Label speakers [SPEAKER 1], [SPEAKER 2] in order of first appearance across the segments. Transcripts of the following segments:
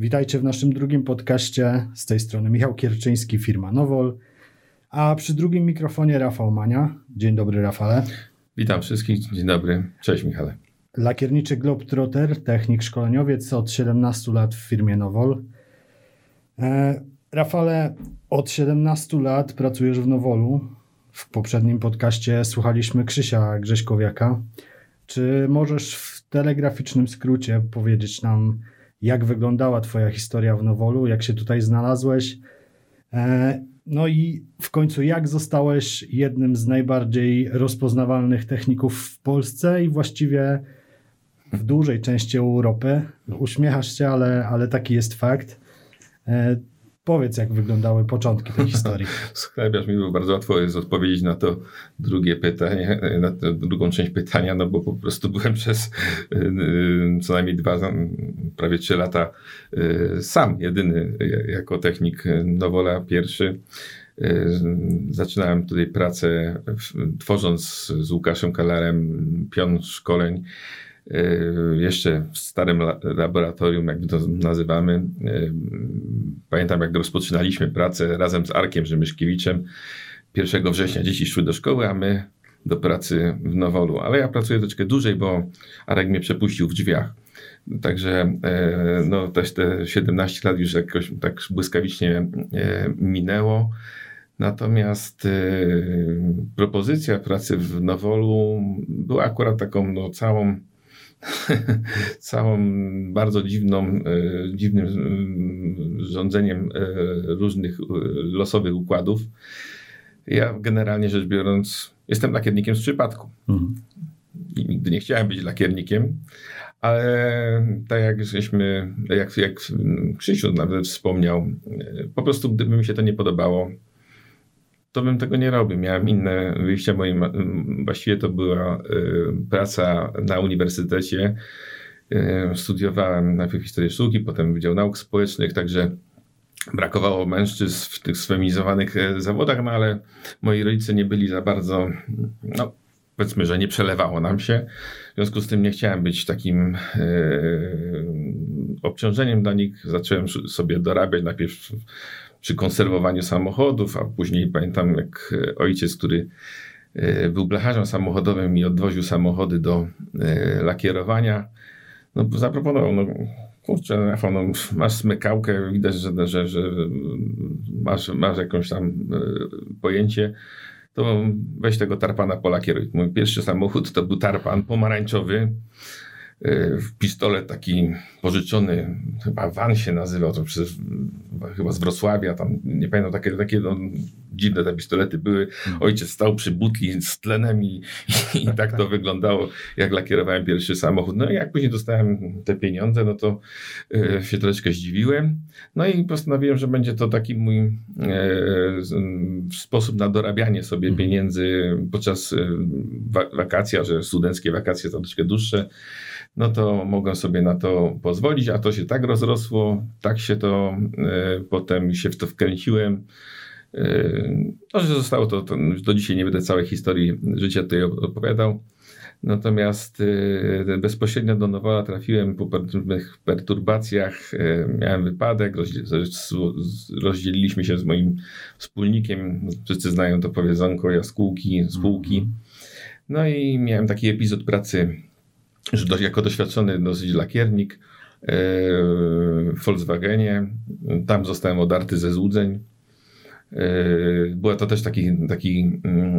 [SPEAKER 1] Witajcie w naszym drugim podcaście. Z tej strony Michał Kierczyński, firma Nowol. A przy drugim mikrofonie Rafał Mania. Dzień dobry, Rafale.
[SPEAKER 2] Witam wszystkich. Dzień dobry. Cześć, Michale.
[SPEAKER 1] Lakierniczy Globetrotter, technik szkoleniowiec od 17 lat w firmie Nowol. E, Rafale, od 17 lat pracujesz w Nowolu. W poprzednim podcaście słuchaliśmy Krzysia Grześkowiaka. Czy możesz w telegraficznym skrócie powiedzieć nam, jak wyglądała Twoja historia w Nowolu, jak się tutaj znalazłeś? E, no i w końcu, jak zostałeś jednym z najbardziej rozpoznawalnych techników w Polsce i właściwie w dużej części Europy? Uśmiechasz się, ale, ale taki jest fakt. Powiedz, jak wyglądały początki tej historii.
[SPEAKER 2] Sklepiasz mi, bo bardzo łatwo jest odpowiedzieć na to drugie pytanie, na tę drugą część pytania, no bo po prostu byłem przez y, y, co najmniej dwa, prawie trzy lata y, sam, jedyny jako technik Nowola, pierwszy. Zaczynałem tutaj pracę tworząc z Łukaszem Kalarem pion szkoleń jeszcze w starym laboratorium, jak to nazywamy. E, pamiętam, jak rozpoczynaliśmy pracę razem z Arkiem Rzemyszkiewiczem. 1 września dzieci szły do szkoły, a my do pracy w Nowolu. Ale ja pracuję troszeczkę dłużej, bo Arek mnie przepuścił w drzwiach. Także e, no, też te 17 lat już jakoś tak błyskawicznie minęło. Natomiast propozycja pracy w Nowolu była akurat taką no, całą całą bardzo dziwną, e, dziwnym e, rządzeniem e, różnych losowych układów. Ja generalnie rzecz biorąc jestem lakiernikiem z przypadku. Mhm. I nigdy nie chciałem być lakiernikiem, ale tak jak żeśmy, jak, jak Krzysiu nawet wspomniał, po prostu gdyby mi się to nie podobało, to bym tego nie robił. Miałem inne wyjścia. Moim, właściwie to była y, praca na uniwersytecie. Y, studiowałem najpierw historię sztuki, potem Wydział Nauk Społecznych, także brakowało mężczyzn w tych sfeminizowanych e, zawodach, no ale moi rodzice nie byli za bardzo, no powiedzmy, że nie przelewało nam się. W związku z tym nie chciałem być takim e, obciążeniem dla nich. Zacząłem sobie dorabiać najpierw przy konserwowaniu samochodów, a później pamiętam jak e, ojciec, który e, był blecharzem samochodowym i odwoził samochody do e, lakierowania, no, zaproponował, no kurczę, Rafał, no, masz smykałkę, widać, że, że, że masz, masz jakąś tam pojęcie, to weź tego tarpana polakieruj. Mój pierwszy samochód to był tarpan pomarańczowy, pistolet taki pożyczony, chyba Van się nazywał, to chyba z Wrocławia, tam nie pamiętam, takie, takie no, dziwne te pistolety były. Mhm. Ojciec stał przy butli z tlenem i, i, tak to wyglądało, jak lakierowałem pierwszy samochód. No i jak później dostałem te pieniądze, no to e, się troszeczkę zdziwiłem. No i postanowiłem, że będzie to taki mój e, sposób na dorabianie sobie mhm. pieniędzy podczas e, wakacji, a że studenckie wakacje to troszeczkę dłuższe no to mogłem sobie na to pozwolić, a to się tak rozrosło, tak się to y, potem się w to wkręciłem. Y, no, że zostało to, to, do dzisiaj nie będę całej historii życia tutaj opowiadał. Natomiast y, bezpośrednio do Nowola trafiłem po pewnych perturbacjach. Miałem wypadek, rozdzieliliśmy się z moim wspólnikiem. Wszyscy znają to powiedzonko jaskółki, spółki. Mhm. No i miałem taki epizod pracy że do, jako doświadczony dosyć lakiernik e, w Volkswagenie, tam zostałem odarty ze złudzeń. E, była to też taki, taki mm,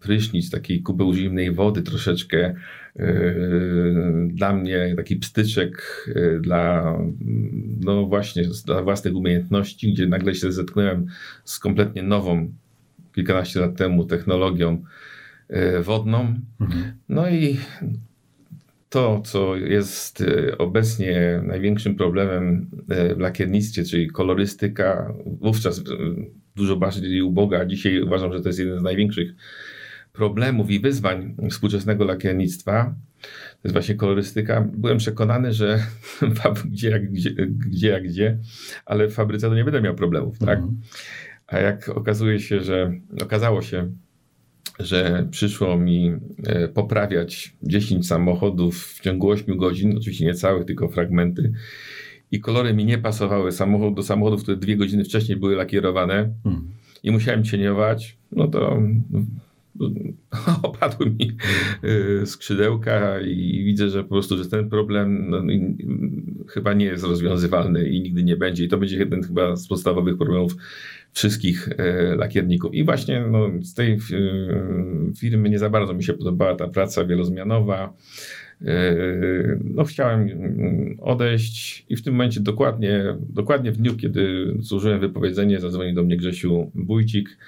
[SPEAKER 2] prysznic, takiej kubeł zimnej wody troszeczkę. E, dla mnie taki pstyczek dla, no właśnie, dla własnych umiejętności, gdzie nagle się zetknąłem z kompletnie nową, kilkanaście lat temu, technologią wodną. Mhm. No i to, co jest e, obecnie największym problemem e, w lakiernictwie, czyli kolorystyka, wówczas e, dużo bardziej uboga, dzisiaj uważam, że to jest jeden z największych problemów i wyzwań współczesnego lakiernictwa, to jest właśnie kolorystyka. Byłem przekonany, że gdzie jak gdzie, gdzie, jak gdzie ale w fabryce to nie będę miał problemów, tak? Mhm. A jak okazuje się, że okazało się, że przyszło mi e, poprawiać 10 samochodów w ciągu 8 godzin, oczywiście nie całych, tylko fragmenty. i kolory mi nie pasowały samochód, do samochodów, które dwie godziny wcześniej były lakierowane
[SPEAKER 1] Hmm.
[SPEAKER 2] i musiałem cieniować, no to opadły mi y, skrzydełka i widzę, że po prostu, że ten problem no, chyba nie jest rozwiązywalny i nigdy nie będzie. I to będzie jeden chyba z podstawowych problemów wszystkich e, lakierników. I właśnie no, z tej e, firmy nie za bardzo mi się podobała ta praca wielozmianowa. No, chciałem odejść i w tym momencie dokładnie, dokładnie w dniu, kiedy złożyłem wypowiedzenie, zadzwonił do mnie Grzesiu Bójcik,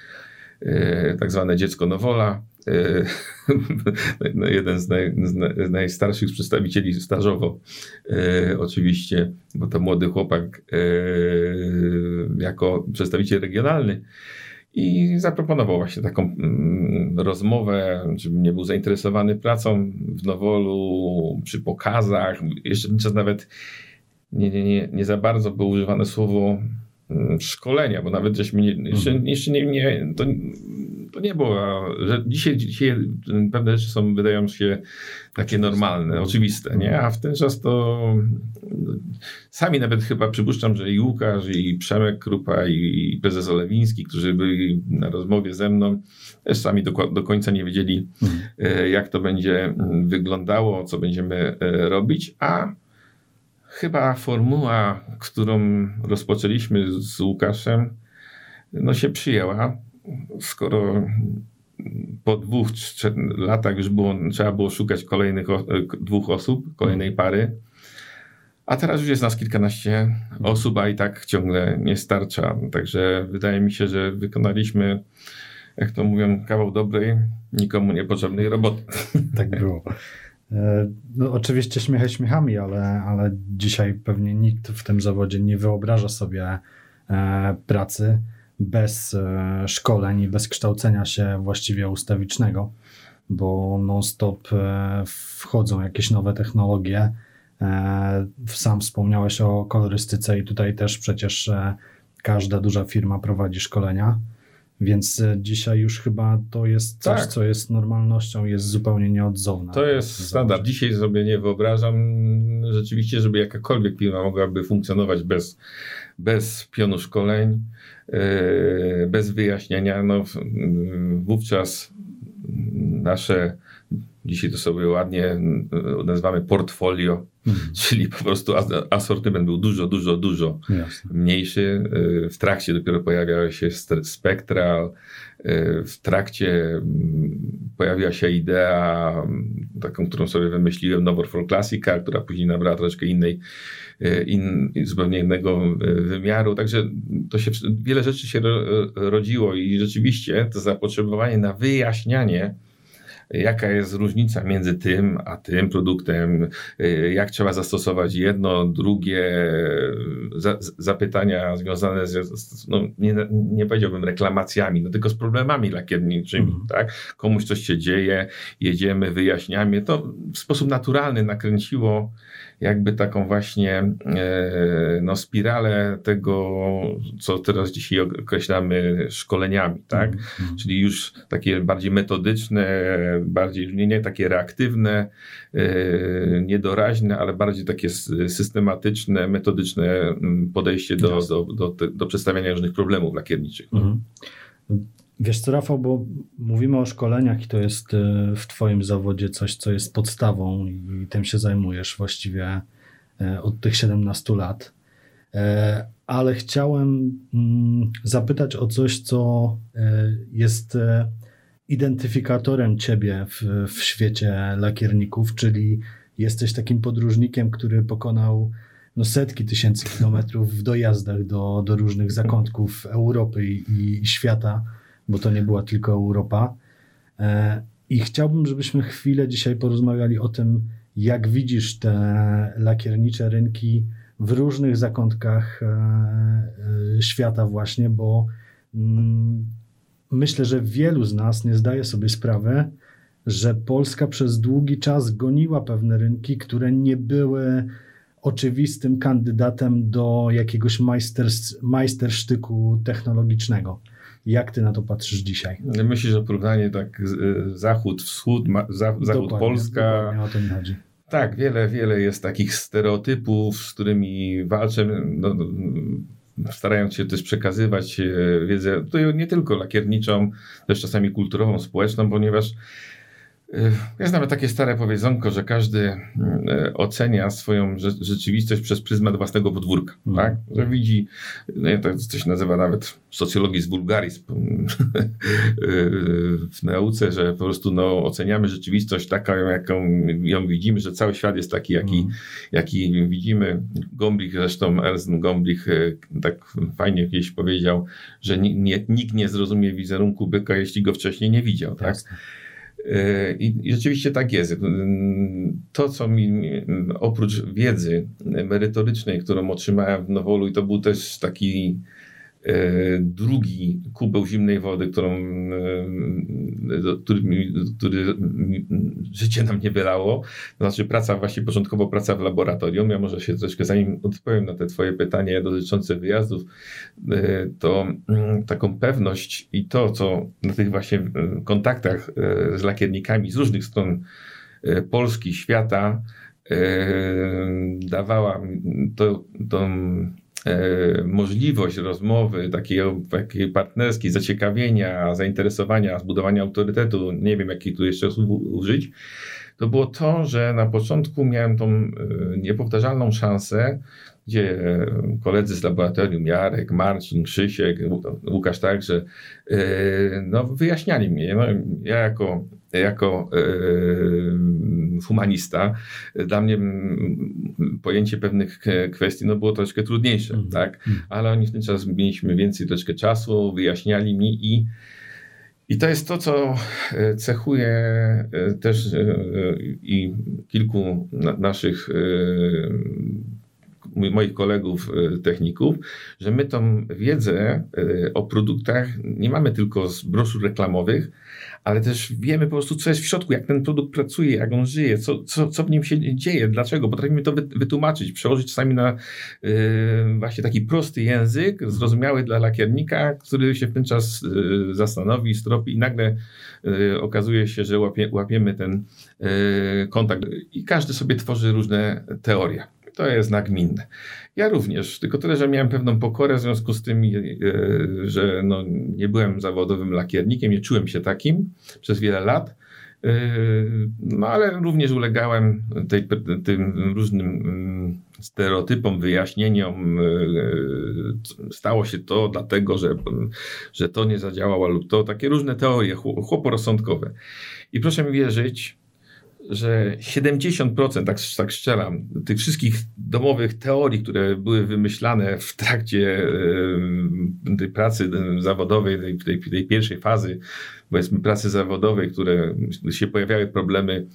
[SPEAKER 2] tak zwane dziecko Nowola. e, no, jeden z, naj, z naj- z najstarszych przedstawicieli stażowo, e, oczywiście, bo to młody chłopak e, jako przedstawiciel regionalny. I zaproponował właśnie taką mm, rozmowę, nie był zainteresowany pracą w Nowolu, przy pokazach. Jeszcze czas nawet nie, nie, nie, nie za bardzo było używane słowo szkolenia, bo nawet żeśmy nie, jeszcze, jeszcze nie, nie to, to nie było, że dzisiaj, dzisiaj pewne rzeczy są, wydają się takie normalne, oczywiste, nie? A w ten czas to sami nawet chyba przypuszczam, że i Łukasz, i Przemek Krupa, i prezes Olewiński, którzy byli na rozmowie ze mną, też sami do, do końca nie wiedzieli,
[SPEAKER 1] Mhm.
[SPEAKER 2] e, jak to będzie mm, wyglądało, co będziemy e, robić, a chyba formuła, którą rozpoczęliśmy z Łukaszem, no się przyjęła, skoro po dwóch latach już było, trzeba było szukać kolejnych dwóch osób, kolejnej pary, a teraz już jest nas kilkanaście osób, a i tak ciągle nie starcza. Także wydaje mi się, że wykonaliśmy, jak to mówią, kawał dobrej, nikomu niepotrzebnej roboty.
[SPEAKER 1] Tak było. E, No, oczywiście śmiechy śmiechami, ale, ale dzisiaj pewnie nikt w tym zawodzie nie wyobraża sobie e, pracy bez e, szkoleń i bez kształcenia się właściwie ustawicznego, bo non-stop wchodzą jakieś nowe technologie. Sam wspomniałeś o kolorystyce i tutaj też przecież każda duża firma prowadzi szkolenia. Więc e, dzisiaj już chyba to jest coś,
[SPEAKER 2] Tak.
[SPEAKER 1] co jest normalnością, jest zupełnie nieodzowne.
[SPEAKER 2] To jest standard. Dzisiaj sobie nie wyobrażam rzeczywiście, żeby jakakolwiek firma mogłaby funkcjonować bez, bez pionu szkoleń, yy, bez wyjaśnienia. No, yy, wówczas nasze, dzisiaj to sobie ładnie yy, nazywamy portfolio,
[SPEAKER 1] Mhm,
[SPEAKER 2] czyli po prostu as- asortyment był dużo, dużo, dużo
[SPEAKER 1] jasne.
[SPEAKER 2] mniejszy. Y, W trakcie dopiero pojawiała się Spectral, y, w trakcie mm, pojawiła się idea, mm, taką, którą sobie wymyśliłem, Nowor for Classica, która później nabrała troszkę innej, y, in, zupełnie innego wymiaru. Także to się, wiele rzeczy się ro, rodziło i rzeczywiście to zapotrzebowanie na wyjaśnianie, jaka jest różnica między tym a tym produktem, y, jak trzeba zastosować jedno, drugie, za, zapytania związane z, no, nie, nie powiedziałbym reklamacjami, no tylko z problemami lakierniczymi,
[SPEAKER 1] Mhm.
[SPEAKER 2] tak? Komuś coś się dzieje, jedziemy, wyjaśniamy. To w sposób naturalny nakręciło jakby taką właśnie e, no, spiralę tego, co teraz dzisiaj określamy szkoleniami, tak?
[SPEAKER 1] Mhm.
[SPEAKER 2] czyli już takie bardziej metodyczne, bardziej nie, nie takie reaktywne, e, niedoraźne, ale bardziej takie systematyczne, metodyczne mm, podejście do, do, do, te- do przedstawiania różnych problemów lakierniczych.
[SPEAKER 1] Mhm. Wiesz co, Rafał, bo mówimy o szkoleniach i to jest e, w Twoim zawodzie coś, co jest podstawą i tym się zajmujesz właściwie e, od tych 17 lat. E, Ale chciałem mm, zapytać o coś, co jest identyfikatorem Ciebie w, w świecie lakierników, czyli jesteś takim podróżnikiem, który pokonał no, setki tysięcy kilometrów w dojazdach do, do różnych zakątków Europy i, i świata, bo to nie była tylko Europa. E, I chciałbym, żebyśmy chwilę dzisiaj porozmawiali o tym, jak widzisz te lakiernicze rynki w różnych zakątkach e, e, świata właśnie, bo mm, myślę, że wielu z nas nie zdaje sobie sprawy, że Polska przez długi czas goniła pewne rynki, które nie były oczywistym kandydatem do jakiegoś majsters, majstersztyku technologicznego. Jak ty na to patrzysz dzisiaj?
[SPEAKER 2] Myślę, że porównanie tak z- zachód, wschód, ma, za, zachód,
[SPEAKER 1] Dokładnie, o to mi chodzi.
[SPEAKER 2] Tak, wiele, wiele jest takich stereotypów, z którymi walczę. No, no, starając się też przekazywać e, wiedzę, to nie tylko lakierniczą, też czasami kulturową, społeczną, ponieważ jest nawet takie stare powiedzonko, że każdy e, ocenia swoją rzeczywistość przez pryzmat własnego podwórka, mm. tak? Że widzi, no to coś nazywa nawet socjologii z vulgarizm w nauce, że po prostu no, oceniamy rzeczywistość taką, jaką ją widzimy, że cały świat jest taki, jaki, mm. jaki widzimy. Gombrich, zresztą Ernst Gombrich tak fajnie kiedyś powiedział, że nikt nie zrozumie wizerunku byka, jeśli go wcześniej nie widział, tak? Jasne. I, I, rzeczywiście tak jest. To, co mi oprócz wiedzy merytorycznej, którą otrzymałem w Nowolu, i to był też taki drugi kubeł zimnej wody, którą, e, który, który życie nam nie wylało, to znaczy praca, właśnie początkowo praca w laboratorium. Ja może się troszkę, zanim odpowiem na te twoje pytanie dotyczące wyjazdów, e, to mm, taką pewność i to, co na tych właśnie kontaktach z lakiernikami z różnych stron Polski, świata, dawała to, tą E, możliwość rozmowy, takiej, takiej partnerskiej, zaciekawienia, zainteresowania, zbudowania autorytetu, nie wiem jaki tu jeszcze słów użyć, to było to, że na początku miałem tą e, niepowtarzalną szansę, gdzie koledzy z laboratorium, Jarek, Marcin, Krzysiek, Łukasz także, e, no, wyjaśniali mnie. No, ja jako jako e, humanista, dla mnie pojęcie pewnych kwestii no, było troszkę trudniejsze, mm. tak? Mm. Ale oni w ten czas mieliśmy więcej troszkę czasu, wyjaśniali mi i i to jest to, co e, cechuje e, też i kilku naszych moich kolegów techników, że my tą wiedzę o produktach nie mamy tylko z broszur reklamowych, ale też wiemy po prostu, co jest w środku, jak ten produkt pracuje, jak on żyje, co, co, co w nim się dzieje, dlaczego. Potrafimy to wytłumaczyć, przełożyć czasami na yy, właśnie taki prosty język, zrozumiały dla lakiernika, który się w ten czas yy, zastanowi, stropi i nagle yy, okazuje się, że łapie, łapiemy ten yy, kontakt. I każdy sobie tworzy różne teorie. To jest nagminne. Ja również, tylko tyle, że miałem pewną pokorę w związku z tym, e, że no, nie byłem zawodowym lakiernikiem, nie czułem się takim przez wiele lat. E, no ale również ulegałem tej, tym różnym mm, stereotypom, wyjaśnieniom. E, stało się to dlatego, że, że to nie zadziałało lub to. Takie różne teorie chłoporozsądkowe. I proszę mi wierzyć, że 70%, tak, tak strzelam, tych wszystkich domowych teorii, które były wymyślane w trakcie tej pracy zawodowej, tej, tej, tej pierwszej fazy, powiedzmy pracy zawodowej, które się pojawiały problemy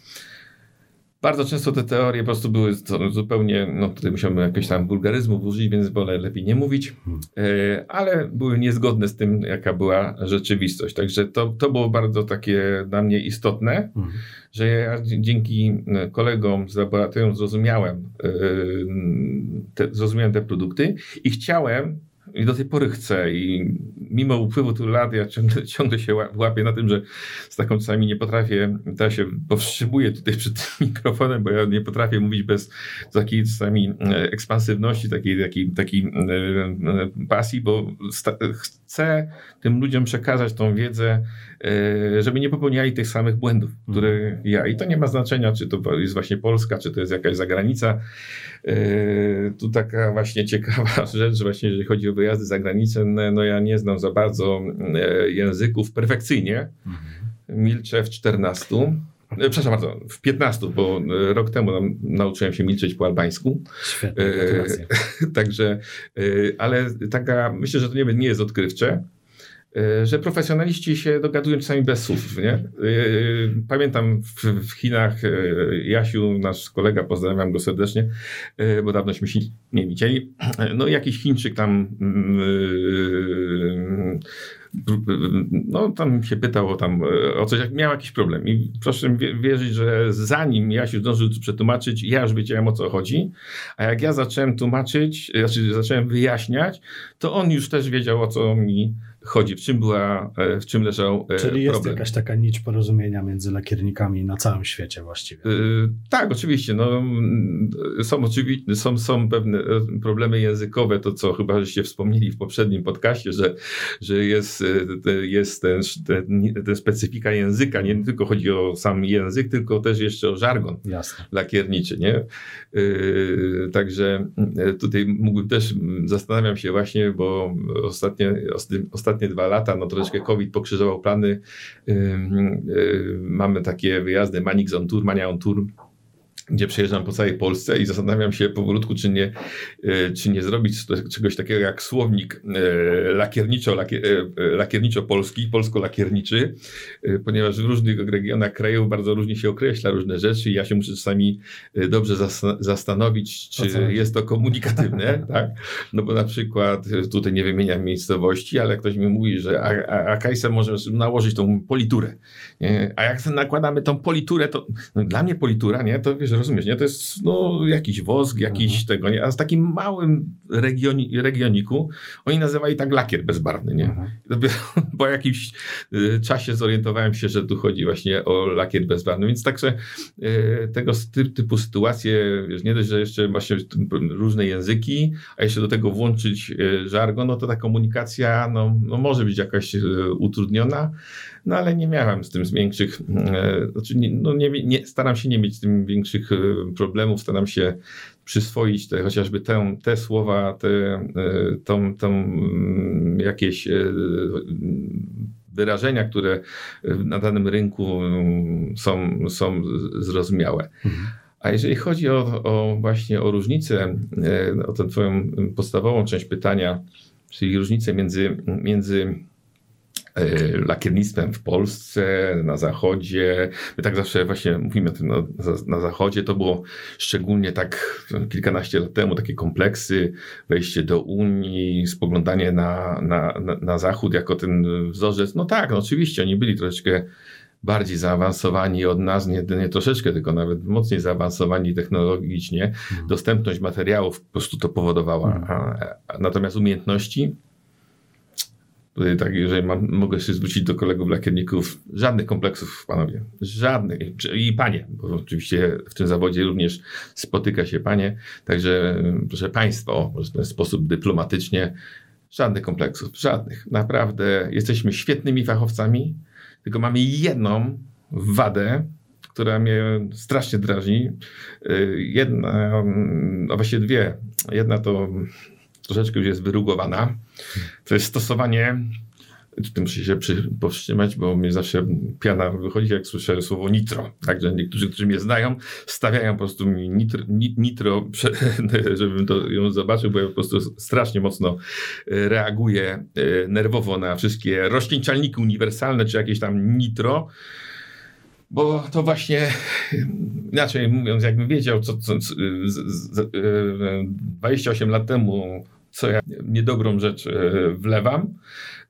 [SPEAKER 2] bardzo często te teorie po prostu były zupełnie, no tutaj musiałbym jakiegoś tam wulgaryzmu użyć, więc wolę lepiej nie mówić, hmm. e, ale były niezgodne z tym, jaka była rzeczywistość. Także to, to było bardzo takie dla mnie istotne, hmm. że ja dzięki e, kolegom z laboratorium zrozumiałem, e, te, zrozumiałem te produkty i chciałem i do tej pory chcę. I mimo upływu tylu lat ja ciągle, ciągle się łapię na tym, że z taką czasami nie potrafię, ja się powstrzymuję tutaj przed tym mikrofonem, bo ja nie potrafię mówić bez takiej czasami e, ekspansywności, takiej, takiej, takiej e, e, pasji, bo chcę tym ludziom przekazać tą wiedzę, żeby nie popełniali tych samych błędów, które mhm. ja. I to nie ma znaczenia, czy to jest właśnie Polska, czy to jest jakaś zagranica. Tu taka właśnie ciekawa rzecz, właśnie jeżeli chodzi o wyjazdy zagraniczne, no ja nie znam za bardzo e, języków perfekcyjnie. Mhm. Milczę w 14. E, przepraszam bardzo, w 15, bo e, rok temu nauczyłem się milczeć po albańsku.
[SPEAKER 1] Świetnie,
[SPEAKER 2] Także, ale taka, myślę, że to nie, nie jest odkrywcze. E, że profesjonaliści się dogadują czasami bez słów. Nie? E, pamiętam w, Chinach e, Jasiu, nasz kolega, pozdrawiam go serdecznie, bo dawnośmy się nie widzieli. No jakiś Chińczyk tam no tam się pytał o, tam, o coś, jak miał jakiś problem. I proszę wierzyć, że zanim ja się zdążył przetłumaczyć, ja już wiedziałem o co chodzi, a jak ja zacząłem tłumaczyć, znaczy zacząłem wyjaśniać, to on już też wiedział o co mi chodzi, w czym była, e, w czym leżał e,
[SPEAKER 1] Czyli jest
[SPEAKER 2] problem.
[SPEAKER 1] jakaś taka nić porozumienia między lakiernikami na całym świecie właściwie.
[SPEAKER 2] E, Tak, oczywiście. No, są, oczywi- są, są pewne problemy językowe, to co chyba żeście wspomnieli w poprzednim podcaście, że, że jest, jest ten, ten, ten specyfika języka. Nie tylko chodzi o sam język, tylko też jeszcze o żargon.
[SPEAKER 1] Jasne.
[SPEAKER 2] lakierniczy, nie? Yy, także yy, tutaj mógłbym też, zastanawiam się właśnie, bo ostatnie, osty- ostatnie dwa lata, no troszeczkę COVID pokrzyżował plany. Yy, mamy takie wyjazdy Manix on Tour, Mania on Tour, gdzie przejeżdżam po całej Polsce i zastanawiam się powolutku, czy nie, e, czy nie zrobić czegoś takiego jak słownik e, lakierniczo, lakier, e, lakierniczo-polski, polsko-lakierniczy, ponieważ w różnych regionach kraju bardzo różnie się określa różne rzeczy i ja się muszę czasami dobrze zas- zastanowić, czy jest to komunikatywne, tak? No bo na przykład, tutaj nie wymieniam miejscowości, ale ktoś mi mówi, że a, a, a Kajsa możesz nałożyć tą politurę, nie? a jak nakładamy tą politurę, to no, dla mnie politura, nie, to wiesz, rozumiesz, nie, to jest no, jakiś wosk, jakiś
[SPEAKER 1] Mhm.
[SPEAKER 2] tego, nie, a z takim małym regioni, regioniku oni nazywali tak lakier bezbarwny, nie.
[SPEAKER 1] Mhm.
[SPEAKER 2] Po jakimś y, czasie zorientowałem się, że tu chodzi właśnie o lakier bezbarwny, więc także y, tego ty- typu sytuacje, wiesz, nie dość, że jeszcze właśnie różne języki, a jeszcze do tego włączyć y, żargon, no to ta komunikacja no, no może być jakaś utrudniona, no ale nie miałem z tym większych, e, znaczy nie, no nie, nie, staram się nie mieć z tym większych e, problemów, staram się przyswoić te, chociażby tę, te słowa, te, e, tą, tą mm, jakieś wyrażenia, które na danym rynku mm, są, są zrozumiałe.
[SPEAKER 1] Mhm.
[SPEAKER 2] A jeżeli chodzi o, o właśnie o różnicę, o tę twoją podstawową część pytania, czyli różnicę między, między lakiernictwem w Polsce, na zachodzie. My tak zawsze właśnie mówimy o tym na, na zachodzie. To było szczególnie tak kilkanaście lat temu, takie kompleksy, wejście do Unii, spoglądanie na, na, na, na zachód jako ten wzorzec. No tak, no oczywiście, oni byli troszeczkę bardziej zaawansowani od nas, nie, nie troszeczkę, tylko nawet mocniej zaawansowani technologicznie.
[SPEAKER 1] Mhm.
[SPEAKER 2] Dostępność materiałów po prostu to powodowała. A, natomiast umiejętności, tutaj tak, jeżeli mam, mogę się zwrócić do kolegów lakierników, żadnych kompleksów, panowie. Żadnych. I panie, bo oczywiście w tym zawodzie również spotyka się panie. Także, proszę państwa, o, może w ten sposób dyplomatycznie, żadnych kompleksów, żadnych. Naprawdę jesteśmy świetnymi fachowcami, tylko mamy jedną wadę, która mnie strasznie drażni. Y, Jedna, a właściwie dwie. Jedna to troszeczkę już jest wyrugowana. To jest stosowanie, tutaj muszę się powstrzymać, bo mnie zawsze piana wychodzi, jak słyszę słowo nitro. Także niektórzy, którzy mnie znają, stawiają po prostu mi nitro, ni- nitro żebym to ją zobaczył, bo ja po prostu strasznie mocno y, reaguję y, nerwowo na wszystkie roślinczalniki uniwersalne, czy jakieś tam nitro. Bo to właśnie, inaczej mówiąc, jakbym wiedział, co, co, co z, z, e, 28 lat temu, co ja niedobrą rzecz e, wlewam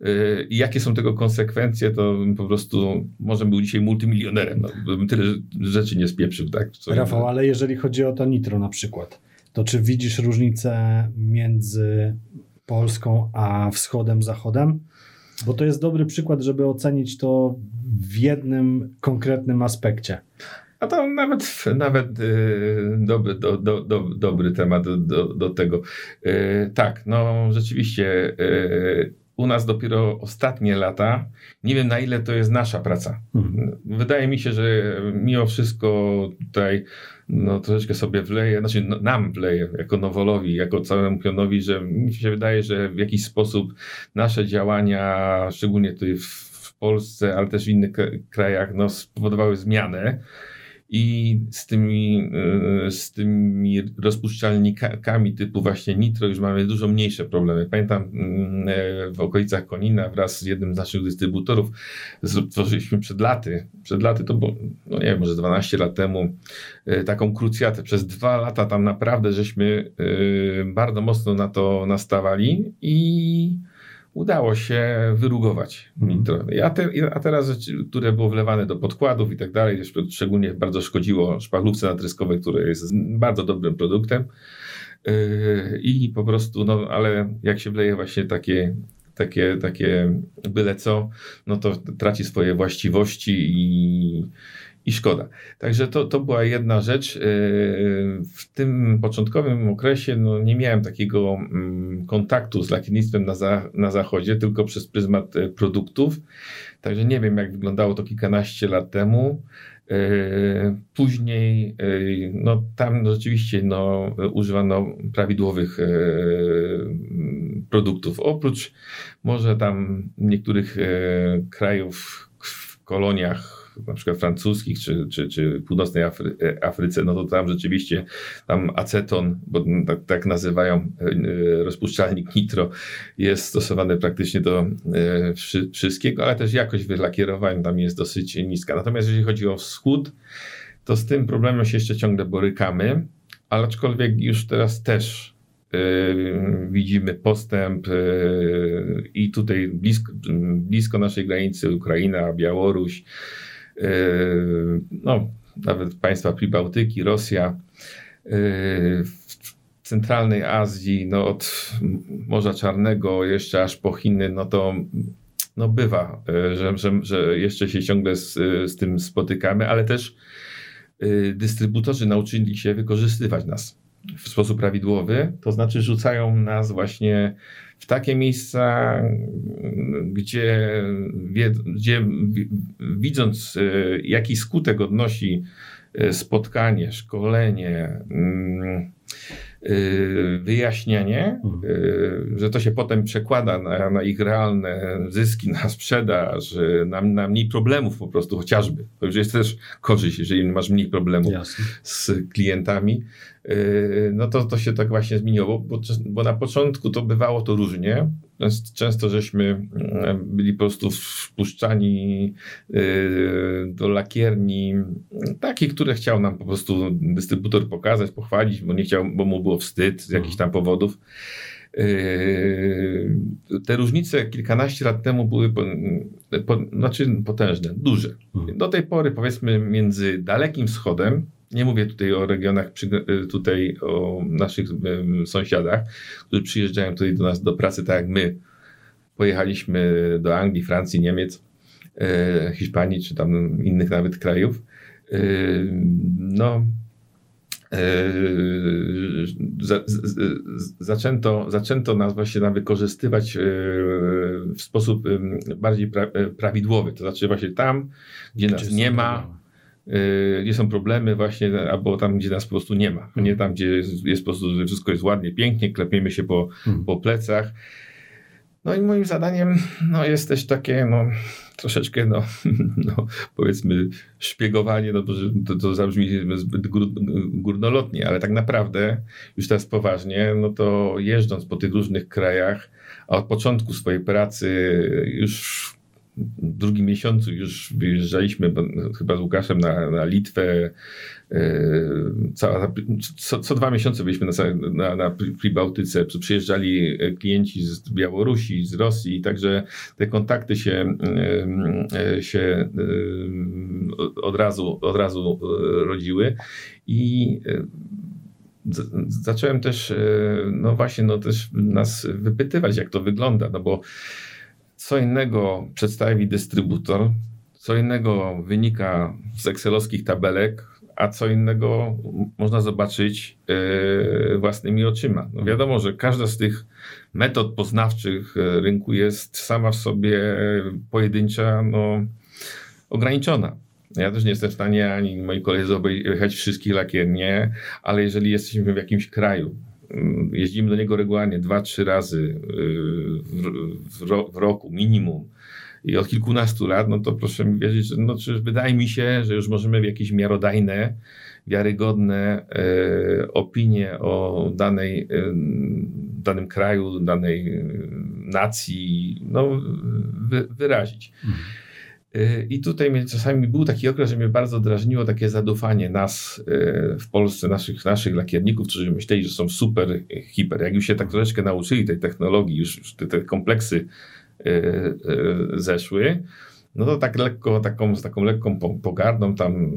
[SPEAKER 2] e, jakie są tego konsekwencje, to po prostu może był dzisiaj multimilionerem. No, bym tyle rzeczy nie spieprzył. Tak? Co-
[SPEAKER 1] Rafał, ale jeżeli chodzi o to nitro na przykład, to czy widzisz różnicę między Polską a wschodem, zachodem? Bo to jest dobry przykład, żeby ocenić to w jednym konkretnym aspekcie.
[SPEAKER 2] A to nawet, nawet yy, dobry, do, do, do, dobry temat do, do, tego. Yy, tak, no rzeczywiście yy, u nas dopiero ostatnie lata, nie wiem na ile to jest nasza praca.
[SPEAKER 1] Mhm.
[SPEAKER 2] Wydaje mi się, że mimo wszystko tutaj no, troszeczkę sobie wleje, znaczy no, nam wleje jako Nowolowi, jako całemu pionowi, że mi się wydaje, że w jakiś sposób nasze działania, szczególnie tutaj w, w Polsce, ale też w innych krajach, no, spowodowały zmianę. I z tymi, y, z tymi rozpuszczalnikami typu właśnie nitro już mamy dużo mniejsze problemy. Pamiętam mm, e, w okolicach Konina wraz z jednym z naszych dystrybutorów stworzyliśmy przed laty, przed laty to było, no nie wiem, może 12 lat temu, e, taką krucjatę. Przez dwa lata tam naprawdę żeśmy e, bardzo mocno na to nastawali i udało się wyrugować nitro. A, te, a teraz, które było wlewane do podkładów i tak dalej, szczególnie bardzo szkodziło szpachlówce natryskowej, które jest bardzo dobrym produktem. Yy, I po prostu, no ale jak się wleje właśnie takie takie, takie byle co, no to traci swoje właściwości i, i szkoda. Także to, to była jedna rzecz. Yy, w tym początkowym okresie no, nie miałem takiego mm, kontaktu z lakiernictwem na, za, na zachodzie, tylko przez pryzmat e, produktów. Także nie wiem, jak wyglądało to kilkanaście lat temu. Yy, później, yy, no tam rzeczywiście no, używano prawidłowych produktów. Oprócz może tam niektórych krajów w koloniach na przykład francuskich czy, czy, czy północnej Afry, e, Afryce, no to tam rzeczywiście tam aceton, bo tak, tak nazywają e, rozpuszczalnik nitro, jest stosowany praktycznie do e, wszystkiego, ale też jakość wylakierowań tam jest dosyć niska. Natomiast jeżeli chodzi o wschód, to z tym problemem się jeszcze ciągle borykamy, ale aczkolwiek już teraz też widzimy postęp i tutaj blisko, blisko naszej granicy Ukraina, Białoruś, no, nawet państwa Pribałtyki, Rosja, yy, w centralnej Azji, no od Morza Czarnego jeszcze aż po Chiny, no to no bywa, yy, że, że, że jeszcze się ciągle z, z tym spotykamy, ale też dystrybutorzy nauczyli się wykorzystywać nas w sposób prawidłowy, to znaczy rzucają nas właśnie w takie miejsca, gdzie, gdzie widząc, e, jaki skutek odnosi e, spotkanie, szkolenie, mm, e, wyjaśnienie, mhm. że to się potem przekłada na, na, ich realne zyski, na sprzedaż, na, na mniej problemów po prostu chociażby. To już jest też korzyść, jeżeli masz mniej problemów Jasne. z klientami, no to, to się tak właśnie zmieniło, bo, bo na początku to bywało to różnie. Często żeśmy mm, byli po prostu wpuszczani yy, do lakierni, takich, które chciał nam po prostu dystrybutor pokazać, pochwalić, bo nie chciał, bo mu było wstyd z jakichś tam powodów. Yy, te różnice kilkanaście lat temu były po, po, znaczy potężne, duże. Mhm. Do tej pory powiedzmy między Dalekim Wschodem, nie mówię tutaj o regionach, tutaj o naszych sąsiadach, którzy przyjeżdżają tutaj do nas do pracy, tak jak my pojechaliśmy do Anglii, Francji, Niemiec, e, Hiszpanii, czy tam innych nawet krajów. E, no, e, zaczęto, zaczęto nas właśnie nam wykorzystywać w sposób bardziej prawidłowy. To znaczy właśnie tam, gdzie nas nie ma, gdzie są problemy właśnie, albo tam, gdzie nas po prostu nie ma. Nie tam, gdzie jest, jest po prostu, wszystko jest ładnie, pięknie, klepiemy się po, hmm. po plecach. No i moim zadaniem no, jest też takie no, troszeczkę, no, no, powiedzmy, szpiegowanie, no, to, to zabrzmi zbyt gór, górnolotnie, ale tak naprawdę, już teraz poważnie, no to jeżdżąc po tych różnych krajach, a od początku swojej pracy już drugim miesiącu już wyjeżdżaliśmy chyba z Łukaszem na, na Litwę. E, cała, co, co, dwa miesiące byliśmy na, na, na Pribałtyce. Przyjeżdżali klienci z Białorusi, z Rosji, także te kontakty się, e, się e, od razu, od razu rodziły. I zacząłem też, no właśnie, no też nas wypytywać, jak to wygląda, no bo co innego przedstawi dystrybutor, co innego wynika z excelowskich tabelek, a co innego można zobaczyć yy, własnymi oczyma. No wiadomo, że każda z tych metod poznawczych e, rynku jest sama w sobie pojedyncza, no, ograniczona. Ja też nie jestem w stanie ani moi koledzy objechać wszystkich lakiernie, ale jeżeli jesteśmy w jakimś kraju, jeździmy do niego regularnie dwa, trzy razy y, w, w, roku minimum i od kilkunastu lat, no to proszę mi wierzyć, że no, czy wydaje mi się, że już możemy w jakieś miarodajne, wiarygodne e, opinie o danej, e, danym kraju, danej nacji no, wy, wyrazić. Mhm. Y, I tutaj czasami był taki okres, że mnie bardzo drażniło takie zadufanie nas y, w Polsce, naszych, naszych lakierników, którzy myśleli, że są super, hiper. Jak już się tak troszeczkę nauczyli tej technologii, już te, te kompleksy y, zeszły, no to tak lekko, taką, z taką lekką pogardą tam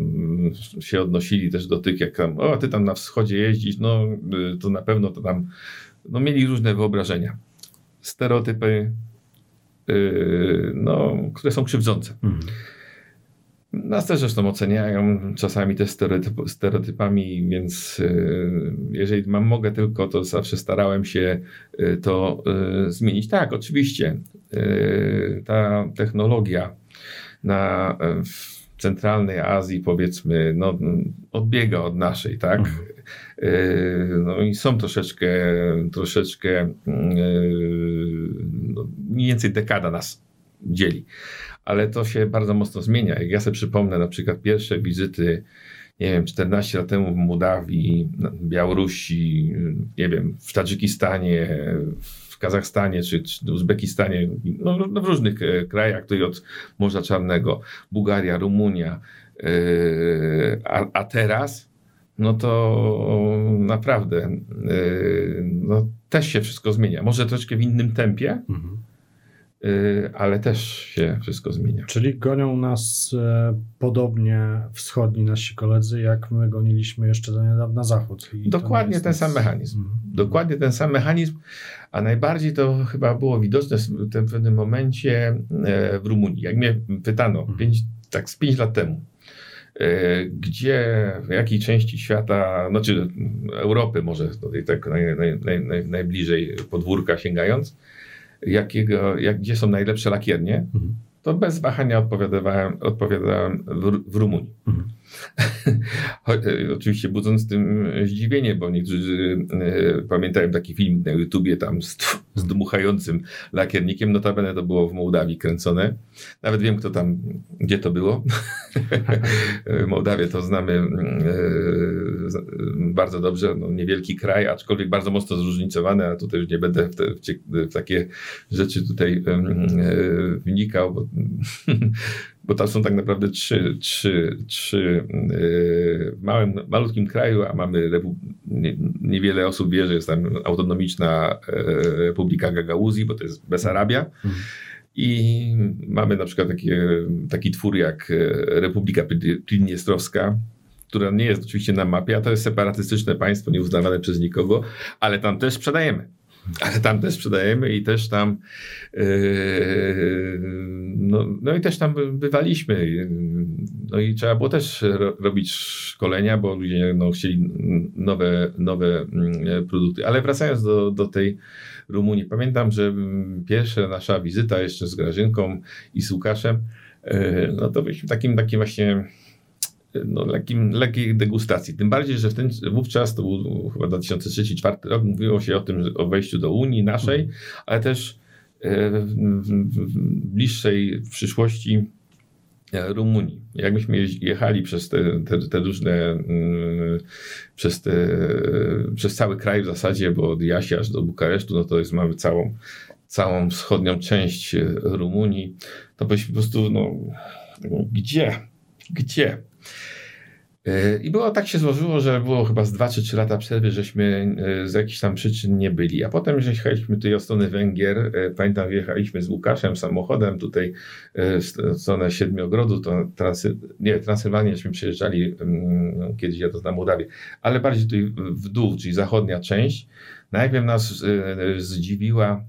[SPEAKER 2] się odnosili też do tych, jak tam, o, ty tam na wschodzie jeździsz, no to na pewno to tam, no mieli różne wyobrażenia. Stereotypy no, które są krzywdzące.
[SPEAKER 1] Mhm.
[SPEAKER 2] Nas też zresztą oceniają czasami też stereotyp, stereotypami, więc y, jeżeli mam mogę tylko, to zawsze starałem się y, to y, zmienić. Tak, oczywiście y, ta technologia na y, w centralnej Azji powiedzmy no, odbiega od naszej, tak?
[SPEAKER 1] Mhm.
[SPEAKER 2] Y, No i są troszeczkę, troszeczkę y, no, mniej więcej dekada nas dzieli. Ale to się bardzo mocno zmienia. Jak ja sobie przypomnę na przykład pierwsze wizyty, nie wiem, 14 lat temu w Mołdawii, Białorusi, nie wiem, w Tadżykistanie, w Kazachstanie czy, czy Uzbekistanie, no, no w różnych e, krajach, tutaj od Morza Czarnego, Bułgaria, Rumunia, e, a, a teraz no to naprawdę e, no, też się wszystko zmienia. Może troszkę w innym tempie,
[SPEAKER 1] Mhm.
[SPEAKER 2] e, ale też się wszystko zmienia.
[SPEAKER 1] Czyli gonią nas e, podobnie wschodni nasi koledzy, jak my goniliśmy jeszcze do niedawna zachód. I
[SPEAKER 2] Dokładnie ten
[SPEAKER 1] nic-
[SPEAKER 2] sam mechanizm.
[SPEAKER 1] Mhm.
[SPEAKER 2] Dokładnie ten sam mechanizm, a najbardziej to chyba było widoczne w tym pewnym momencie e, w Rumunii. Jak mnie pytano
[SPEAKER 1] Mhm.
[SPEAKER 2] pięć, tak z 5 lat temu, gdzie, w jakiej części świata, znaczy Europy może tutaj tak naj, naj, naj, naj, najbliżej podwórka sięgając, jakiego, jak, gdzie są najlepsze lakiernie,
[SPEAKER 1] Mhm.
[SPEAKER 2] to bez wahania odpowiadałem, odpowiadałem w, w Rumunii.
[SPEAKER 1] Mhm.
[SPEAKER 2] E, Oczywiście budząc tym zdziwienie, bo niektórzy e, pamiętają taki film na YouTubie tam z, z dmuchającym lakiernikiem. Notabene to było w Mołdawii kręcone. Nawet wiem, kto tam, gdzie to było. Mołdawię to znamy e, z- e, bardzo dobrze. No, niewielki kraj, aczkolwiek bardzo mocno zróżnicowany, a tutaj już nie będę w, te, w, cie- w takie rzeczy tutaj e, wnikał, bo, bo tam są tak naprawdę trzy, trzy, trzy w małym, malutkim kraju, a mamy niewiele osób wie, że jest tam autonomiczna Republika Gagauzji, bo to jest Besarabia.
[SPEAKER 1] Mhm.
[SPEAKER 2] I mamy na przykład takie, taki twór jak e, Republika Prid- Pridniestrowska, która nie jest oczywiście na mapie, a to jest separatystyczne państwo, nieuznawane przez nikogo, ale tam też sprzedajemy. Ale tam też sprzedajemy i też tam e, no, no i też tam by- bywaliśmy. No i trzeba było też ro, robić szkolenia, bo ludzie no, chcieli nowe, nowe mm, produkty. Ale wracając do, do tej Rumunii, pamiętam, że pierwsza nasza wizyta jeszcze z Grażynką i z Łukaszem, e, no to byliśmy takim, takim właśnie no, lekkim, lekkiej degustacji. Tym bardziej, że w ten, wówczas, to był chyba 2003-2004 rok, mówiło się o tym, o wejściu do Unii naszej, ale też e, w, w, w bliższej przyszłości e, Rumunii. Jak myśmy jechali przez te, te, te różne, mm, przez, te, przez cały kraj w zasadzie, bo od Jasi aż do Bukaresztu, no to jest, mamy całą, całą wschodnią część e, Rumunii, to byśmy po prostu, no, gdzie? Gdzie? E, I było tak się złożyło, że było chyba z 2 czy 3 lata przerwy, żeśmy e, z jakichś tam przyczyn nie byli. A potem, że jechaliśmy tutaj od strony Węgier, e, pamiętam, jechaliśmy z Łukaszem samochodem tutaj w stronę Siedmiogrodu, to transy, nie, Transylwanię żeśmy przejeżdżali mm, no, kiedyś jadąc na Mołdawię, ale bardziej tutaj w dół, czyli zachodnia część. Najpierw nas zdziwiła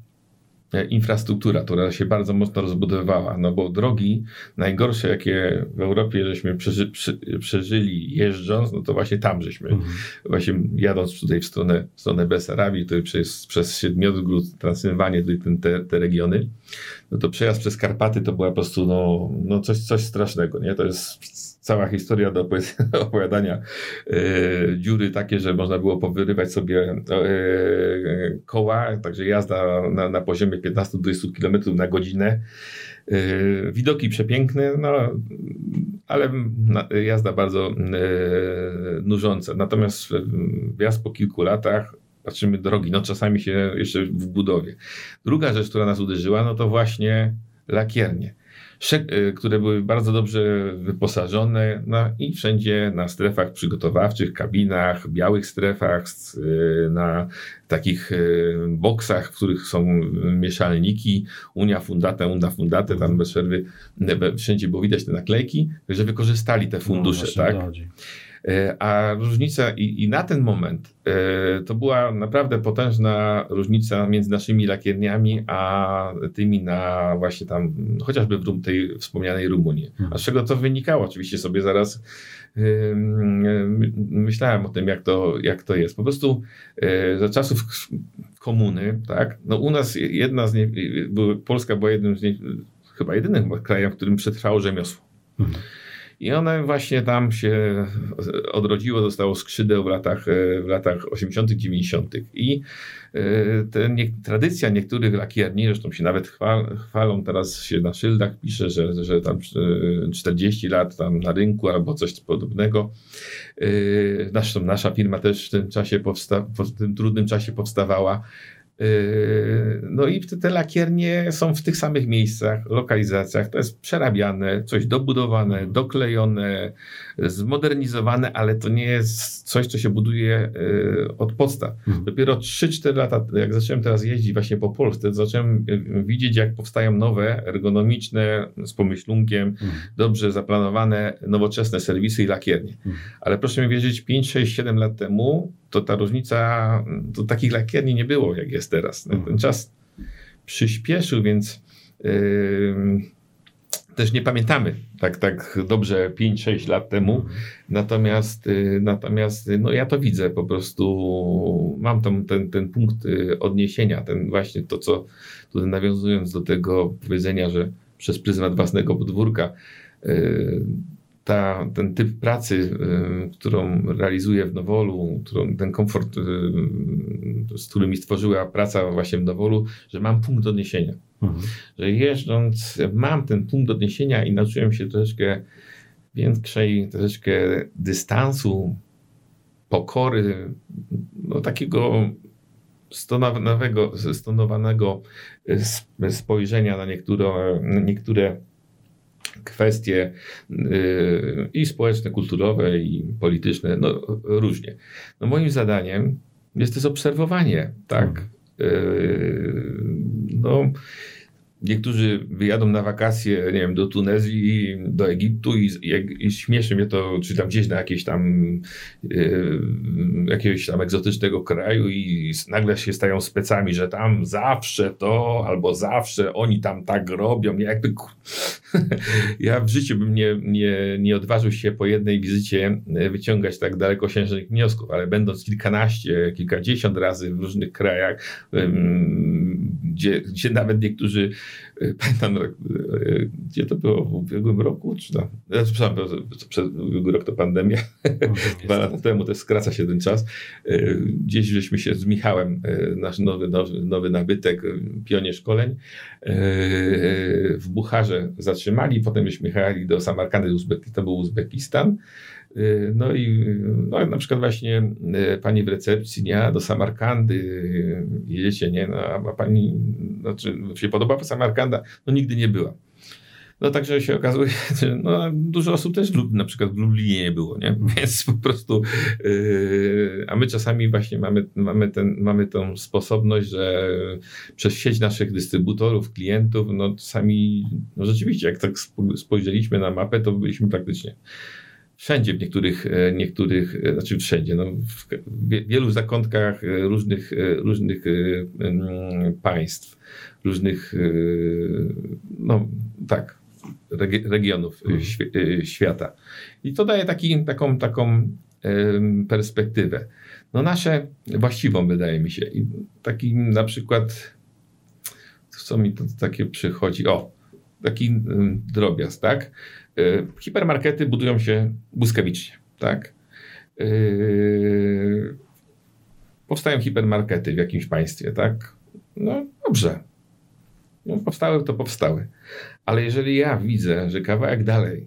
[SPEAKER 2] infrastruktura, która się bardzo mocno rozbudowywała, no bo drogi najgorsze, jakie w Europie żeśmy przeży, przy, przeżyli jeżdżąc, no to właśnie tam żeśmy,
[SPEAKER 1] Mhm.
[SPEAKER 2] właśnie jadąc tutaj w stronę, w stronę Besarabii, tutaj przez, przez Siedmiogród, Transylwanię, tutaj ten, te, te regiony, no to przejazd przez Karpaty to była po prostu no, no coś, coś strasznego, nie? To jest cała historia do opowiadania. E, dziury takie, że można było powyrywać sobie e, koła, także jazda na, na poziomie 15-20 km na godzinę. E, widoki przepiękne, no, ale jazda bardzo nużąca. Natomiast wjazd po kilku latach patrzymy drogi, no czasami się jeszcze w budowie. Druga rzecz, która nas uderzyła, no to właśnie lakiernie, y, które były bardzo dobrze wyposażone no i wszędzie na strefach przygotowawczych, kabinach, białych strefach, y, na takich y, boksach, w których są mieszalniki, Unia Fundata, Unda Fundate, tam bez przerwy y, wszędzie było widać te naklejki, że wykorzystali te fundusze,
[SPEAKER 1] No, właśnie o
[SPEAKER 2] tak? E, a różnica i, i na ten moment e, to była naprawdę potężna różnica między naszymi lakierniami, a tymi na właśnie tam, chociażby w tej wspomnianej Rumunii. A z czego to wynikało? Oczywiście sobie zaraz myślałem o tym, jak to, jak to jest. Po prostu za czasów komuny, tak, no u nas jedna z nie, Polska była jednym z nie, chyba jedynym krajem, w którym przetrwało rzemiosło. Mhm. I one właśnie tam się odrodziło, dostało skrzydeł w latach, w latach 80., 90. I e, te nie, tradycja niektórych lakierni, zresztą się nawet chwal, chwalą, teraz się na szyldach pisze, że, że tam 40 lat tam na rynku albo coś podobnego. E, zresztą nasza firma też w tym czasie powsta- w tym trudnym czasie powstawała. Yy, no i te lakiernie są w tych samych miejscach, lokalizacjach. To jest przerabiane, coś dobudowane, doklejone, zmodernizowane, ale to nie jest coś, co się buduje yy, od podstaw. Mhm. Dopiero 3-4 lata, jak zacząłem teraz jeździć właśnie po Polsce, zacząłem yy, widzieć, jak powstają nowe, ergonomiczne, z pomyślunkiem, mhm. dobrze zaplanowane, nowoczesne serwisy i lakiernie. Mhm. Ale proszę mi wierzyć, 5, 6, 7 lat temu to ta różnica, to takich lakierni nie było, jak jest teraz. Ten czas przyspieszył, więc yy, też nie pamiętamy tak, tak dobrze 5-6 lat temu. Natomiast, yy, natomiast no ja to widzę po prostu. Mam tam ten, ten punkt yy, odniesienia, ten właśnie to, co tutaj nawiązując do tego powiedzenia, że przez pryzmat własnego podwórka yy, ta, ten typ pracy, y, którą realizuję w Nowolu, którą, ten komfort, y, z którym mi stworzyła praca właśnie w Nowolu, że mam punkt odniesienia. Mhm. Że jeżdżąc, mam ten punkt odniesienia i nauczyłem się troszeczkę większej, troszeczkę dystansu, pokory, no takiego stonowanego, stonowanego spojrzenia na niektóre, niektóre kwestie y, i społeczne, kulturowe, i polityczne, no różnie. No moim zadaniem jest to obserwowanie, tak. Y, no, Niektórzy wyjadą na wakacje, nie wiem, do Tunezji, do Egiptu i, i, i śmieszy mnie to, czy tam gdzieś na jakieś tam yy, jakiegoś tam egzotycznego kraju i nagle się stają specami, że tam zawsze to, albo zawsze oni tam tak robią. Jakby ja w życiu bym nie, nie, nie odważył się po jednej wizycie e, wyciągać tak dalekosiężnych wniosków, ale będąc kilkanaście, kilkadziesiąt razy w różnych krajach, yy, gdzie, gdzie nawet niektórzy Pamiętam, e, gdzie to było w ubiegłym roku, czy tam, ja, przepraszam, przed ubiegły rok to pandemia, dwa lata temu, to skraca się ten czas. E, gdzieś żeśmy się z Michałem, nasz nowy, nowy, nowy nabytek, pionie szkoleń, w Bucharze zatrzymali, potem żeśmy jechali do Samarkandy, to był Uzbekistan. Y, no i no, na przykład właśnie y, pani w recepcji, nie, do Samarkandy y, jedziecie, nie, no, a pani, znaczy się podoba Samarkanda? No nigdy nie była. No także się okazuje, że no, dużo osób też w, na przykład w Lublinie nie było, nie? Więc po prostu, yy, a my czasami właśnie mamy, mamy, ten, mamy tą sposobność, że przez sieć naszych dystrybutorów, klientów, no czasami, no rzeczywiście, jak tak spojrzeliśmy na mapę, to byliśmy praktycznie wszędzie w niektórych, e, niektórych e, znaczy wszędzie, no, w wielu zakątkach e, różnych, różnych państw, różnych, no tak, regionów mhm. świata. I to daje taki, taką, taką perspektywę. No nasze właściwą wydaje mi się. I taki na przykład, co mi to takie przychodzi, o, taki drobiazg, tak? E, hipermarkety budują się błyskawicznie, tak? E, powstają hipermarkety w jakimś państwie, tak? No dobrze. No, powstały to powstały. Ale jeżeli ja widzę, że kawałek dalej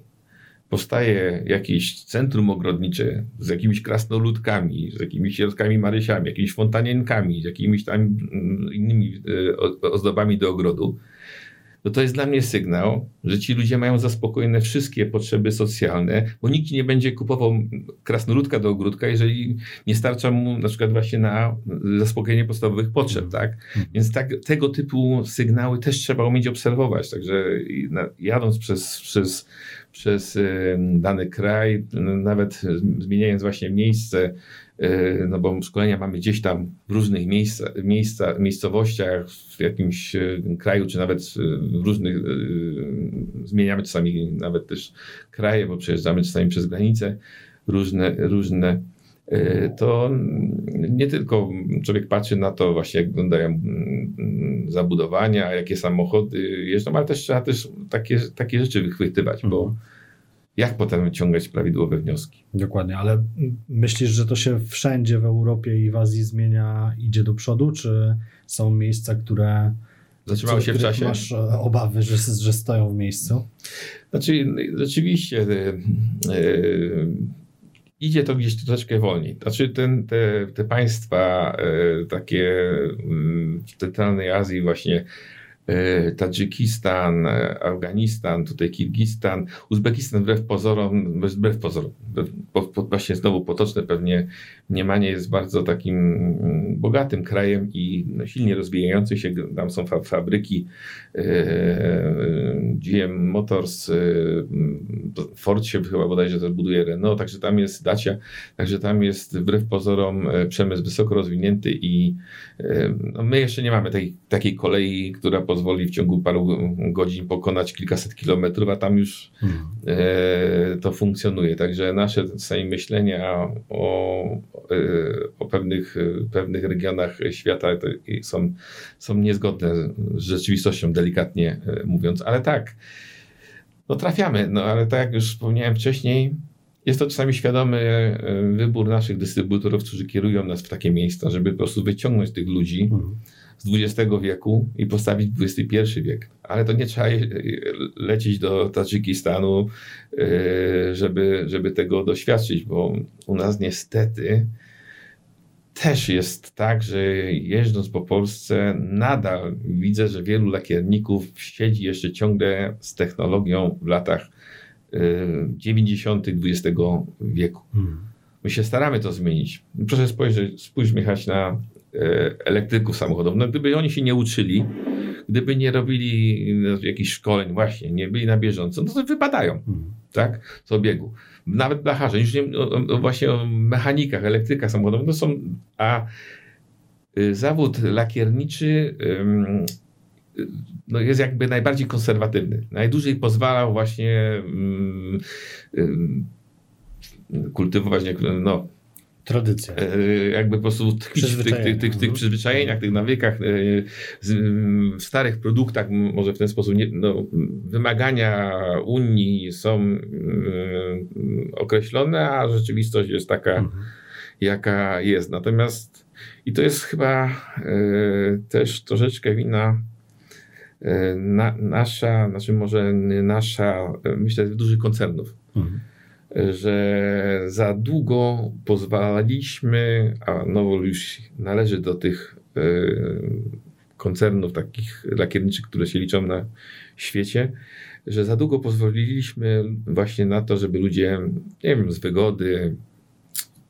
[SPEAKER 2] powstaje jakieś centrum ogrodnicze z jakimiś krasnoludkami, z jakimiś środkami marysiami, jakimiś fontanienkami, z jakimiś tam mm, innymi e, ozdobami do ogrodu, no to jest dla mnie sygnał, że ci ludzie mają zaspokojone wszystkie potrzeby socjalne, bo nikt nie będzie kupował krasnoludka do ogródka, jeżeli nie starcza mu na przykład właśnie na zaspokojenie podstawowych potrzeb, tak? Więc tak, tego typu sygnały też trzeba umieć obserwować, także jadąc przez, przez, przez dany kraj, nawet zmieniając właśnie miejsce, E, no bo szkolenia mamy gdzieś tam w różnych miejsca, miejsca, miejscowościach, w jakimś e, kraju, czy nawet w różnych, zmieniamy czasami nawet też kraje, bo przejeżdżamy czasami przez granice różne, różne to nie tylko człowiek patrzy na to właśnie, jak wyglądają zabudowania, jakie samochody jeżdżą, ale też trzeba też takie, takie rzeczy wychwytywać, bo mhm jak potem wyciągać prawidłowe wnioski.
[SPEAKER 1] Dokładnie, ale myślisz, że to się wszędzie w Europie i w Azji zmienia, idzie do przodu, czy są miejsca, które
[SPEAKER 2] zatrzymały się w czasie?
[SPEAKER 1] Masz e, obawy, że, że stoją w miejscu?
[SPEAKER 2] Znaczy, rzeczywiście yy, yy, idzie to gdzieś troszeczkę wolniej. Znaczy, ten, te, te państwa yy, takie w centralnej Azji właśnie E, Tadżykistan, e, Afganistan, tutaj Kirgistan, Uzbekistan wbrew pozorom, wbrew pozorom, właśnie znowu potoczne pewnie mniemanie jest bardzo takim mm, bogatym krajem i no, silnie rozwijający się, tam są fabryki e, GM Motors, Ford się chyba bodajże też buduje Renault, także tam jest Dacia, także tam jest wbrew pozorom przemysł wysoko rozwinięty i no, my jeszcze nie mamy tej, takiej kolei, która pozwoli w ciągu paru godzin pokonać kilkaset kilometrów, a tam już hmm. e, to funkcjonuje. Także nasze czasami myślenia o, e, o pewnych, pewnych regionach świata są, są niezgodne z rzeczywistością, delikatnie e, mówiąc. Ale tak, no trafiamy, no ale tak jak już wspomniałem wcześniej, jest to czasami świadomy e, wybór naszych dystrybutorów, którzy kierują nas w takie miejsca, żeby po prostu wyciągnąć tych ludzi. Hmm z XX wieku i postawić XXI wiek. Ale to nie trzeba lecieć do Tadżykistanu, e, żeby, żeby tego doświadczyć, bo u nas niestety też jest tak, że jeżdżąc po Polsce, nadal widzę, że wielu lakierników siedzi jeszcze ciągle z technologią w latach 90. E, XX wieku. Hmm. My się staramy to zmienić. Proszę spojrzeć, spójrz Michać na E, elektryków samochodowych. No, gdyby oni się nie uczyli, gdyby nie robili no, jakichś szkoleń, właśnie, nie byli na bieżąco, no to wypadają, hmm. tak, z obiegu. Nawet blacharze, już nie o, o, właśnie o mechanikach, elektrykach samochodowych, no są, a y, zawód lakierniczy no jest jakby najbardziej konserwatywny. Najdłużej pozwalał właśnie kultywować no,
[SPEAKER 1] Tradycja. E,
[SPEAKER 2] jakby po prostu tkwić w tych, tych, tych, tych mhm. przyzwyczajeniach, tych nawykach, e, w starych produktach, może w ten sposób nie, no, wymagania Unii są e, określone, a rzeczywistość jest taka, mhm. jaka jest. Natomiast i to jest chyba też troszeczkę wina na, nasza, znaczy może nasza, myślę, dużych koncernów. Mhm że za długo pozwalaliśmy, a Nowol już należy do tych e, koncernów takich lakierniczych, które się liczą na świecie, że za długo pozwoliliśmy właśnie na to, żeby ludzie, nie wiem, z wygody,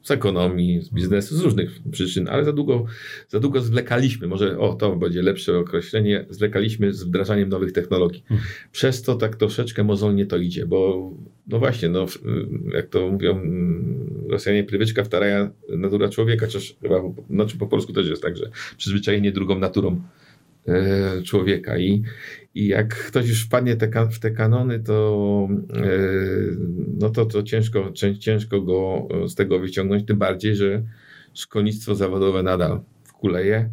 [SPEAKER 2] z ekonomii, z biznesu, z różnych przyczyn, ale za długo, za długo zwlekaliśmy, może o to będzie lepsze określenie, zwlekaliśmy z wdrażaniem nowych technologii. Hmm. Przez to tak troszeczkę mozolnie to idzie, bo no właśnie, no, jak to mówią Rosjanie, prywyczka wtaraja natura człowieka, czy chyba, znaczy po polsku też jest tak, że przyzwyczajenie drugą naturą e, człowieka i, i jak ktoś już wpadnie te, w te kanony, to, e, no to, to ciężko, ciężko go z tego wyciągnąć, tym bardziej, że szkolnictwo zawodowe nadal kuleje.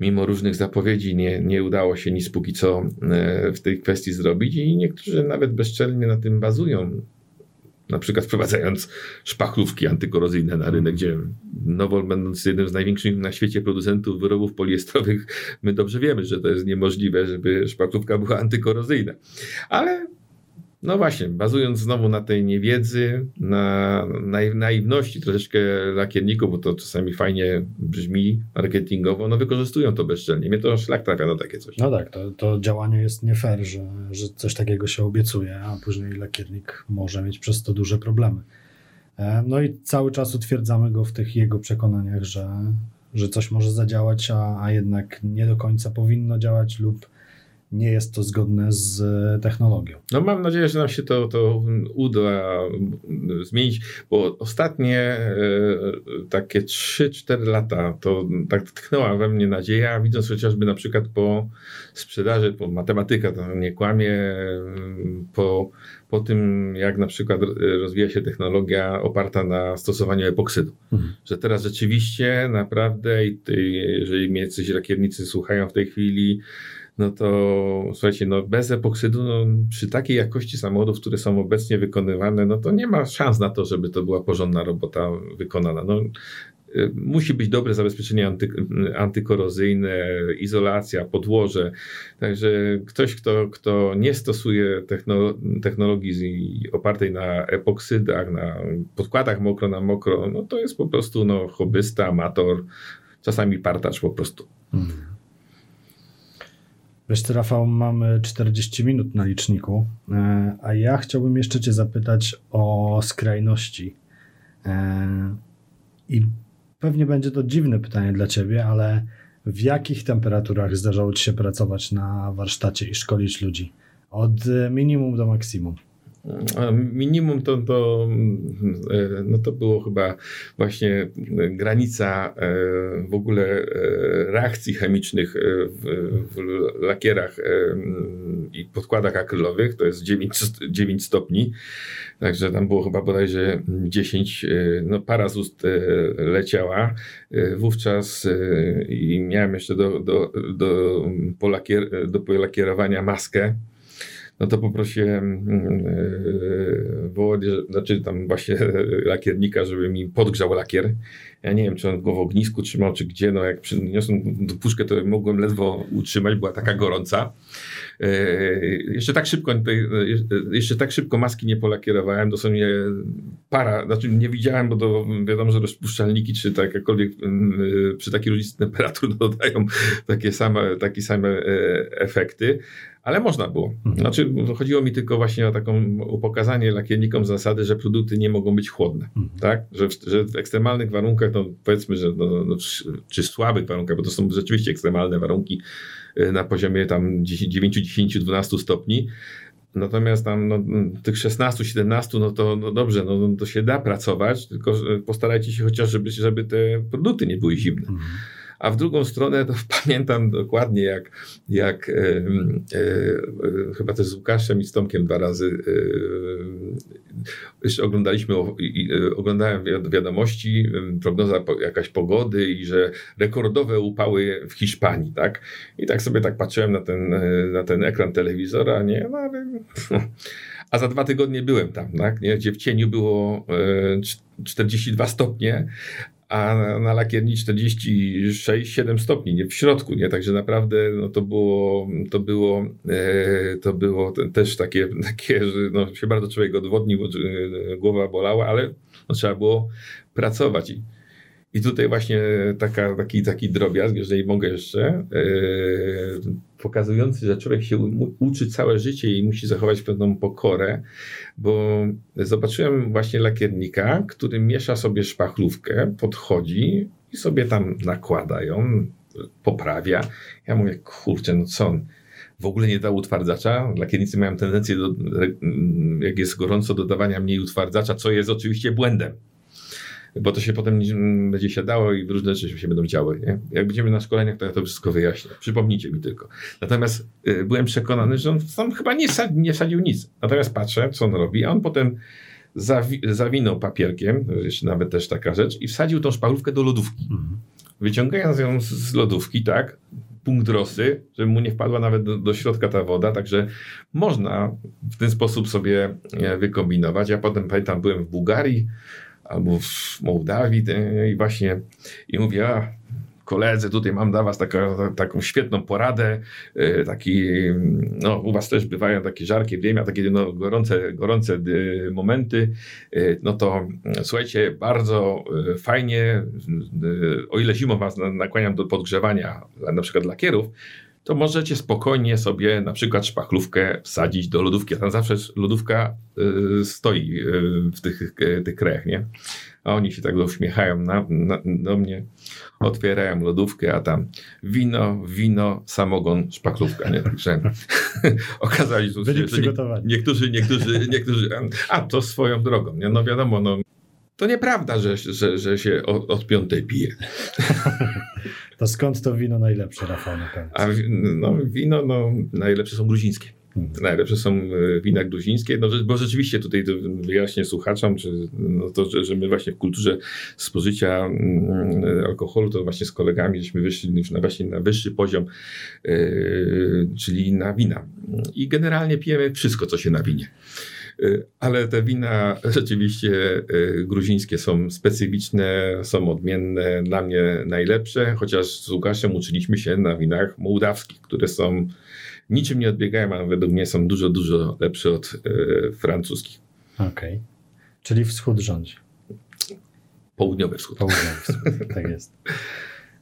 [SPEAKER 2] Mimo różnych zapowiedzi nie, nie udało się nic póki co e, w tej kwestii zrobić i niektórzy nawet bezczelnie na tym bazują na przykład wprowadzając szpachlówki antykorozyjne na rynek, gdzie Nowol, będąc jednym z największych na świecie producentów wyrobów poliestrowych, my dobrze wiemy, że to jest niemożliwe, żeby szpachlówka była antykorozyjna. Ale No właśnie, bazując znowu na tej niewiedzy, na naiw- naiwności troszeczkę lakierników, bo to czasami fajnie brzmi marketingowo, no wykorzystują to bezczelnie. Mnie to szlak trafia na takie coś.
[SPEAKER 1] No tak, to, to działanie jest nie fair, że, że coś takiego się obiecuje, a później lakiernik może mieć przez to duże problemy. E, No i cały czas utwierdzamy go w tych jego przekonaniach, że, że coś może zadziałać, a, a jednak nie do końca powinno działać lub nie jest to zgodne z e, technologią.
[SPEAKER 2] No mam nadzieję, że nam się to, to uda mm, zmienić, bo ostatnie e, takie 3-4 lata to tak tknęła we mnie nadzieja, widząc chociażby na przykład po sprzedaży, po matematyka to nie kłamie, mm, po, po tym jak na przykład rozwija się technologia oparta na stosowaniu epoksydu.
[SPEAKER 1] Mhm.
[SPEAKER 2] Że teraz rzeczywiście naprawdę, jeżeli mnie jacyś lakiernicy słuchają w tej chwili, no to słuchajcie, no bez epoksydu, no, przy takiej jakości samochodów, które są obecnie wykonywane, no to nie ma szans na to, żeby to była porządna robota wykonana. No, y, musi być dobre zabezpieczenie anty, antykorozyjne, izolacja, podłoże. Także ktoś, kto, kto nie stosuje techno, technologii opartej na epoksydach, na podkładach mokro na mokro, no to jest po prostu no, hobbysta, amator, czasami partacz po prostu.
[SPEAKER 1] Wiesz co, Rafał, mamy 40 minut na liczniku, e, a ja chciałbym jeszcze Cię zapytać o skrajności. E, I pewnie będzie to dziwne pytanie dla Ciebie, ale w jakich temperaturach zdarzało Ci się pracować na warsztacie i szkolić ludzi? Od e, minimum do maksimum.
[SPEAKER 2] Minimum to, to, e, no to było chyba właśnie granica e, w ogóle e, reakcji chemicznych w, w lakierach i podkładach akrylowych. To jest 9, 9 stopni. Także tam było chyba bodajże 10, e, no para z ust leciała. Wówczas i miałem jeszcze do, do, do, polakier, do polakierowania maskę no to poprosiłem yy, Wołodzie, znaczy tam właśnie lakiernika, żeby mi podgrzał lakier. Ja nie wiem, czy on go w ognisku trzymał, czy gdzie, no jak przyniosłem tą puszkę, to mogłem ledwo utrzymać, była taka gorąca. Yy, jeszcze tak szybko, yy, jeszcze tak szybko maski nie polakierowałem, dosłownie para, znaczy nie widziałem, bo to wiadomo, że rozpuszczalniki, czy tak jakkolwiek yy, przy takiej różnicy temperatur dodają takie same, takie same efekty. Ale można było. Znaczy, chodziło mi tylko właśnie o taką o pokazanie lakiernikom zasady, że produkty nie mogą być chłodne.
[SPEAKER 1] Mhm.
[SPEAKER 2] Tak? Że, w, że w ekstremalnych warunkach, no powiedzmy, że no, no, czy, słabych warunkach, bo to są rzeczywiście ekstremalne warunki y, na poziomie tam 9, 10, 12 stopni. Natomiast tam no, tych 16, 17, no to no dobrze, no, no to się da pracować, tylko postarajcie się chociaż, żeby, żeby te produkty nie były zimne.
[SPEAKER 1] Mhm.
[SPEAKER 2] A w drugą stronę to pamiętam dokładnie, jak, jak e, e, e, chyba też z Łukaszem i z Tomkiem dwa razy jeszcze oglądaliśmy, e, oglądałem wi- wiadomości, prognoza jakaś pogody i że rekordowe upały w Hiszpanii, tak? I tak sobie tak patrzyłem na ten, e, na ten ekran telewizora, nie? No ale... A za dwa tygodnie byłem tam, tak? Nie? Gdzie w cieniu było e, cz- 42 stopnie, a na- lakierni 46-7 stopni, nie w środku, nie? Także naprawdę no to było, to było, e, to było te- też takie, takie że no, się bardzo człowiek odwodnił, e, głowa bolała, ale no, trzeba było pracować. I, i tutaj właśnie taka, taki, taki drobiazg, jeżeli mogę jeszcze, e, pokazujący, że człowiek się uczy całe życie i musi zachować pewną pokorę, bo zobaczyłem właśnie lakiernika, który miesza sobie szpachlówkę, podchodzi i sobie tam nakłada ją, poprawia. Ja mówię, kurczę, no co on? W ogóle nie dał utwardzacza. Lakiernicy mają tendencję, do, jak jest gorąco, dodawania mniej utwardzacza, co jest oczywiście błędem. Bo to się potem będzie siadało i różne rzeczy się będą działy. Nie? Jak będziemy na szkoleniach, to ja to wszystko wyjaśnię. Przypomnijcie mi tylko. Natomiast y, byłem przekonany, że on tam chyba nie, sa- nie wsadził nic. Natomiast patrzę, co on robi, a on potem zawi- zawinął papierkiem, jeszcze nawet też taka rzecz, i wsadził tą szpachówkę do lodówki.
[SPEAKER 1] Mhm.
[SPEAKER 2] Wyciągając ją z- z lodówki, tak, punkt rosy, żeby mu nie wpadła nawet do, do środka ta woda, także można w ten sposób sobie e, wykombinować. Ja potem pamiętam, byłem w Bułgarii albo w Mołdawii i właśnie i mówię, a koledzy, tutaj mam dla was taka, ta, taką świetną poradę, y, taki, no u was też bywają takie żarkie dnia, takie no, gorące, gorące y, momenty, y, no to y, słuchajcie, bardzo fajnie, o ile zimą was na- nakłaniam do podgrzewania, na przykład lakierów, to możecie spokojnie sobie na przykład szpachlówkę wsadzić do lodówki. Tam zawsze lodówka y, stoi y, w tych, y, tych krajach, nie? A oni się tak uśmiechają na, na, do mnie, otwierają lodówkę, a tam wino, wino, samogon, szpachlówka, nie? Także okazało się, że nie, niektórzy, niektórzy, niektórzy, a to swoją drogą, nie? No wiadomo, no to nieprawda, że, że, że się od, od piątej pije.
[SPEAKER 1] To skąd to wino najlepsze, Rafał, na?
[SPEAKER 2] A no, wino no, najlepsze są gruzińskie.
[SPEAKER 1] Mhm.
[SPEAKER 2] Najlepsze są e, wina gruzińskie, no, bo rzeczywiście tutaj wyjaśnię słuchaczom, że, no, to, że, że my właśnie w kulturze spożycia mm, alkoholu, to właśnie z kolegami żeśmy wyszli już na, właśnie na wyższy poziom, e, czyli na wina. I generalnie pijemy wszystko, co się nawinie. E, Ale te wina rzeczywiście e, gruzińskie są specyficzne, są odmienne, dla mnie najlepsze, chociaż z Łukaszem uczyliśmy się na winach mołdawskich, które są niczym nie odbiegają, a według mnie są dużo, dużo lepsze od e, francuskich.
[SPEAKER 1] Okej. Czyli wschód rządzi.
[SPEAKER 2] Południowy wschód.
[SPEAKER 1] Południowy wschód, tak jest.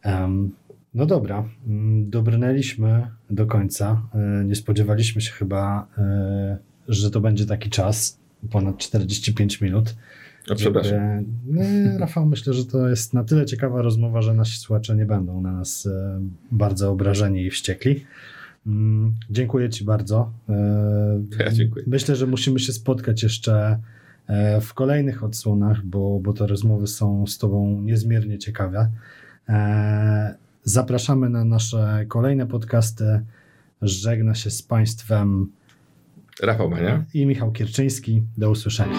[SPEAKER 1] Em, no dobra, mm, dobrnęliśmy do końca. E, Nie spodziewaliśmy się chyba, e, że to będzie taki czas, ponad 45 minut.
[SPEAKER 2] O, przepraszam.
[SPEAKER 1] Jakby, nie, Rafał, myślę, że to jest na tyle ciekawa rozmowa, że nasi słuchacze nie będą na nas e, bardzo obrażeni i wściekli. Mm, Dziękuję Ci bardzo. E,
[SPEAKER 2] Ja dziękuję.
[SPEAKER 1] Myślę, że musimy się spotkać jeszcze e, w kolejnych odsłonach, bo, bo te rozmowy są z Tobą niezmiernie ciekawe. Zapraszamy na nasze kolejne podcasty. Żegna się z Państwem
[SPEAKER 2] Rafał Mania.
[SPEAKER 1] i Michał Kierczyński. Do usłyszenia.